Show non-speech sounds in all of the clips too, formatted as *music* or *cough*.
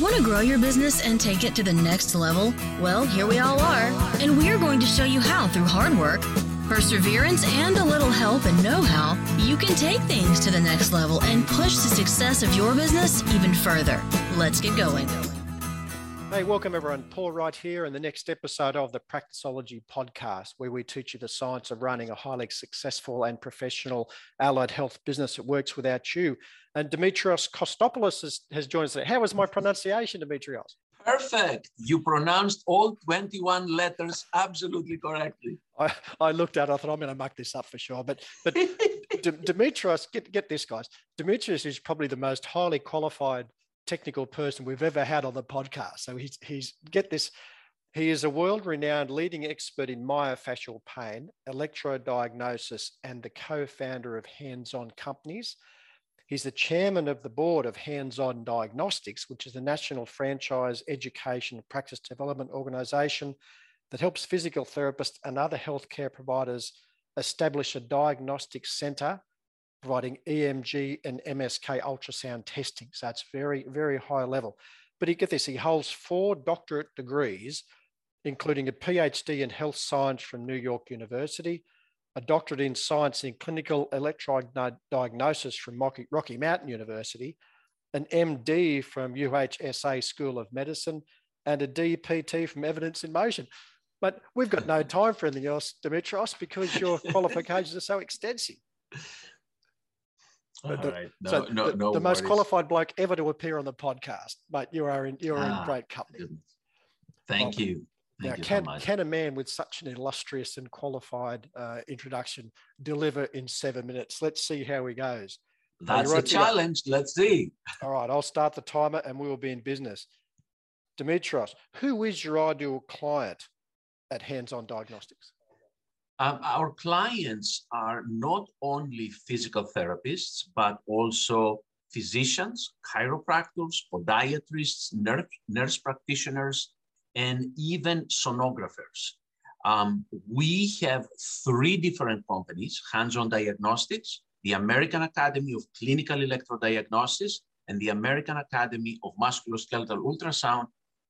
Want to grow your business and take it to the next level? Well, here we all are, and we're going to show you how through hard work, perseverance, and a little help and know how, you can take things to the next level and push the success of your business even further. Let's get going. Hey, welcome everyone. Paul Wright here in the next episode of the Practicology podcast, where we teach you the science of running a highly successful and professional allied health business that works without you. And Dimitrios Kostopoulos has, has joined us. How was my pronunciation, Dimitrios? Perfect. You pronounced all 21 letters absolutely correctly. I, I looked at it, I thought I'm going to muck this up for sure. But but *laughs* D- Dimitrios, get, get this, guys. Dimitrios is probably the most highly qualified technical person we've ever had on the podcast. So he's, he's get this, he is a world renowned leading expert in myofascial pain, electrodiagnosis, and the co founder of Hands On Companies. He's the chairman of the board of Hands On Diagnostics, which is the national franchise education and practice development organization that helps physical therapists and other healthcare providers establish a diagnostic center providing EMG and MSK ultrasound testing. So it's very, very high level. But you get this, he holds four doctorate degrees, including a PhD in health science from New York University, a doctorate in science in clinical electrode diagnosis from Rocky Mountain University, an MD from UHSA School of Medicine, and a DPT from Evidence in Motion. But we've got no time for anything else, Dimitrios, because your *laughs* qualifications are so extensive. All the, right. No, so no, the, no the most qualified bloke ever to appear on the podcast, but you are in you are ah, in great company. Goodness. Thank well, you. Thank now, you can so can a man with such an illustrious and qualified uh, introduction deliver in seven minutes? Let's see how he goes. That's a challenge. Let's see. All right, I'll start the timer, and we will be in business. Dimitrios, who is your ideal client at Hands On Diagnostics? Um, our clients are not only physical therapists, but also physicians, chiropractors, podiatrists, nurse, nurse practitioners, and even sonographers. Um, we have three different companies, Hands-On Diagnostics, the American Academy of Clinical Electrodiagnosis, and the American Academy of Musculoskeletal Ultrasound,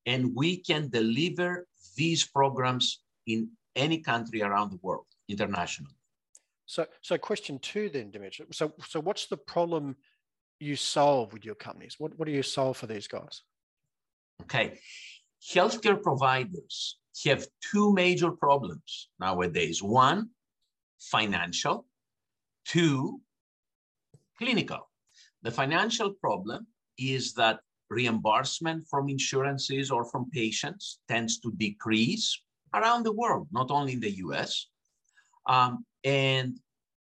and we can deliver these programs in any country around the world internationally. So, so question two then, Dimitri. So, so what's the problem you solve with your companies? What, what do you solve for these guys? Okay. Healthcare providers have two major problems nowadays. One, financial. Two, clinical. The financial problem is that reimbursement from insurances or from patients tends to decrease around the world, not only in the US. Um, and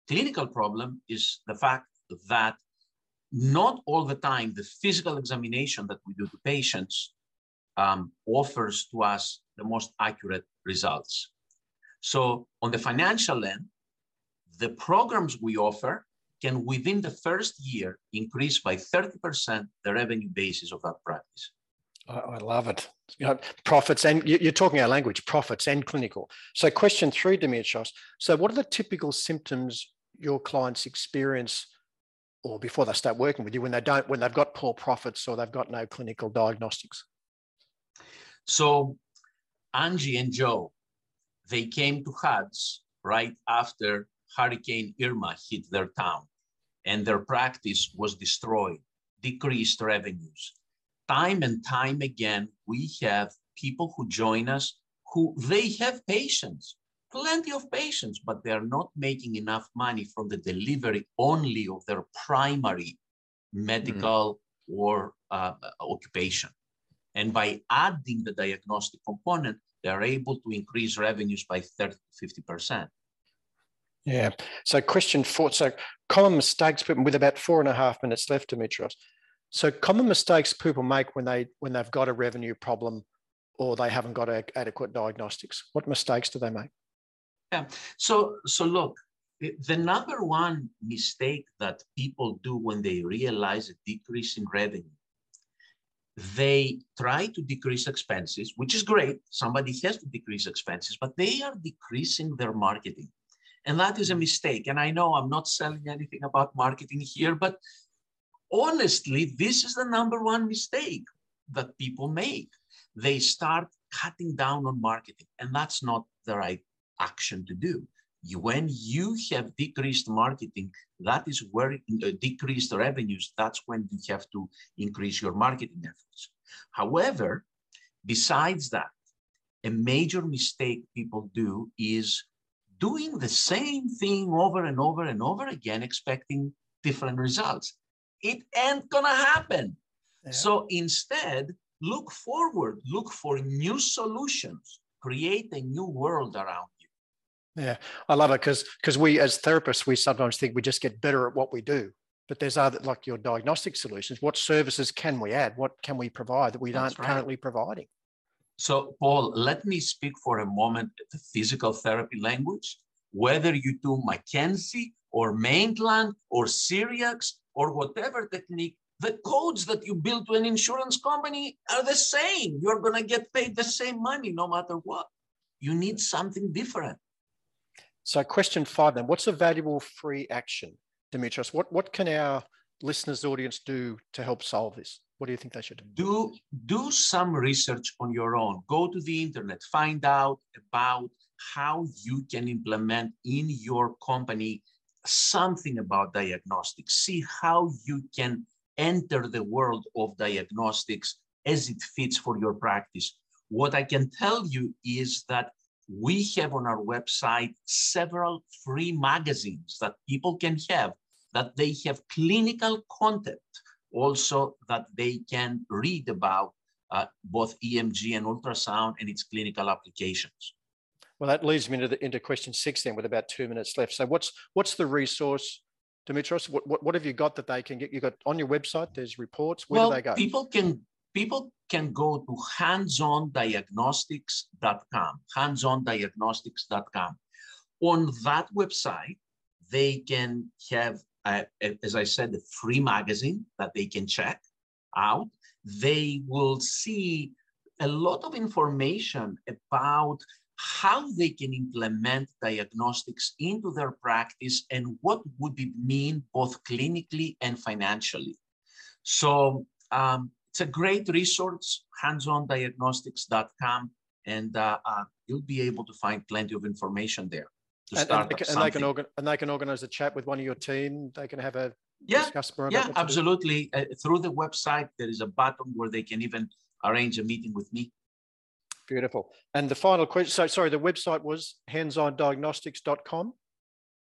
clinical problem is the fact that not all the time the physical examination that we do to patients um, offers to us the most accurate results. So on the financial end, the programs we offer can within the first year increase by 30% the revenue basis of that practice. I, love it. You know, profits and you're talking our language, profits and clinical. So, question three, Dimitrios. So, what are the typical symptoms your clients experience, or before they start working with you, when they don't, when they've got poor profits or they've got no clinical diagnostics? So, Angie and Joe, they came to HUDS right after Hurricane Irma hit their town, and their practice was destroyed, decreased revenues time and time again, we have people who join us who they have patients, plenty of patients, but they are not making enough money from the delivery only of their primary medical mm. or uh, occupation. And by adding the diagnostic component, they are able to increase revenues by 30 to 50%. Yeah. So, question four. So, common mistakes, with about four and a half minutes left, Dimitrios. So common mistakes people make when they when they've got a revenue problem or they haven't got a, adequate diagnostics. What mistakes do they make? Yeah. So so look, the number one mistake that people do when they realize a decrease in revenue, they try to decrease expenses, which is great. Somebody has to decrease expenses, but they are decreasing their marketing. And that is a mistake. And I know I'm not selling anything about marketing here, but honestly, this is the number one mistake. that people make. They start cutting down on marketing, and that's not the right action to do. When you have decreased marketing, that is where uh, decreased revenues, that's when you have to increase your marketing efforts. However, besides that, a major mistake people do is doing the same thing over and over and over again, expecting different results. It ain't gonna happen. Yeah. So instead, look forward, look for new solutions, create a new world around you. Yeah, I love it because because we as therapists we sometimes think we just get better at what we do, but there's other like your diagnostic solutions. What services can we add? What can we provide that we That's aren't right. currently providing? So, Paul, let me speak for a moment the physical therapy language. Whether you do McKenzie or Maitland or Cyriax or whatever technique, the codes that you build to an insurance company are the same. You're going to get paid the same money no matter what. You need something different. So, question five then what's a valuable free action, Dimitrios? What, what can our listeners' audience do to help solve this? What do you think they should do? Do, do some research on your own. Go to the internet, find out about how you can implement in your company something about diagnostics. See how you can enter the world of diagnostics as it fits for your practice. What I can tell you is that we have on our website several free magazines that people can have that they have clinical content also that they can read about uh, both EMG and ultrasound and its clinical applications. Well, that leads me into, the, into question six then with about two minutes left. So what's what's the resource, Dimitrios? What, what, what have you got that they can get? You got on your website, there's reports. Where well, do they go? People can people can go to handsondiagnostics.com, handsondiagnostics.com. On that website, they can have uh, as I said, a free magazine that they can check out. They will see a lot of information about how they can implement diagnostics into their practice and what would it mean both clinically and financially. So um, it's a great resource, handsondiagnostics.com, and uh, uh, you'll be able to find plenty of information there to and, start and, and they can organ, and they can organize a chat with one of your team. They can have a yeah yeah absolutely. Uh, through the website there is a button where they can even arrange a meeting with me beautiful. And the final question so sorry the website was handsondiagnostics.com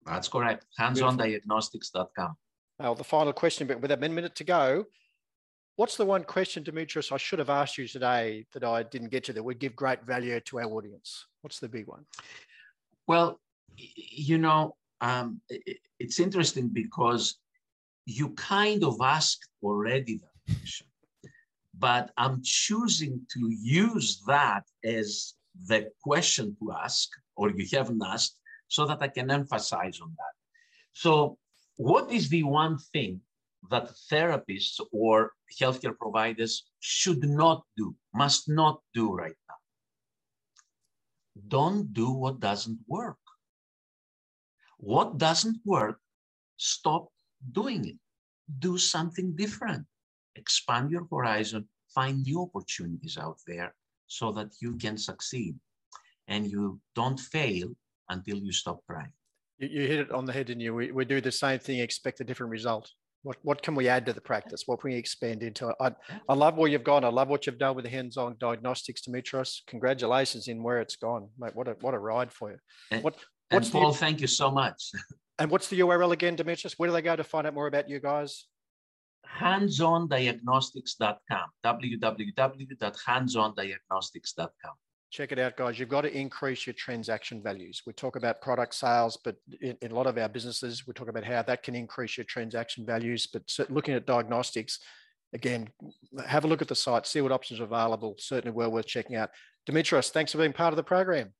that's correct. Handsondiagnostics.com well the final question but with a minute to go What's the one question, Demetrius, I should have asked you today that I didn't get to that would give great value to our audience? What's the big one? Well, you know, um, it's interesting because you kind of asked already that question, but I'm choosing to use that as the question to ask, or you haven't asked, so that I can emphasize on that. So, what is the one thing that therapists or healthcare providers should not do, must not do right now? Don't do what doesn't work. What doesn't work, stop doing it. Do something different. Expand your horizon, find new opportunities out there so that you can succeed and you don't fail until you stop trying. You, you hit it on the head, didn't you? We, we do the same thing, expect a different result. What, what can we add to the practice? What can we expand into? I, I love where you've gone. I love what you've done with the hands-on diagnostics, Dimitrios. Congratulations in where it's gone, mate. What a what a ride for you. And, what What's and Paul, the, thank you so much. *laughs* And what's the URL again, Demetrius? Where do they go to find out more about you guys? handsondiagnostics.com, www.handsondiagnostics.com. Check it out, guys. You've got to increase your transaction values. We talk about product sales, but in, in a lot of our businesses, we talk about how that can increase your transaction values. But looking at diagnostics, again, have a look at the site, see what options are available. Certainly well worth checking out. Dimitrios, thanks for being part of the program.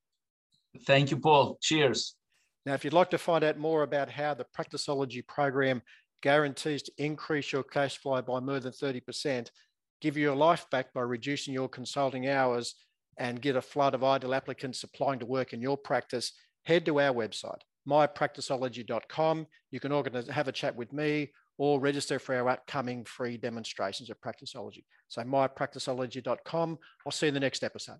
Thank you, Paul. Cheers. Now, if you'd like to find out more about how the Practicology program guarantees to increase your cash flow by more than 30%, give you your life back by reducing your consulting hours, and get a flood of ideal applicants applying to work in your practice, head to our website, mypracticology.com. You can organize, have a chat with me or register for our upcoming free demonstrations of Practicology. So mypracticology.com. I'll see you in the next episode.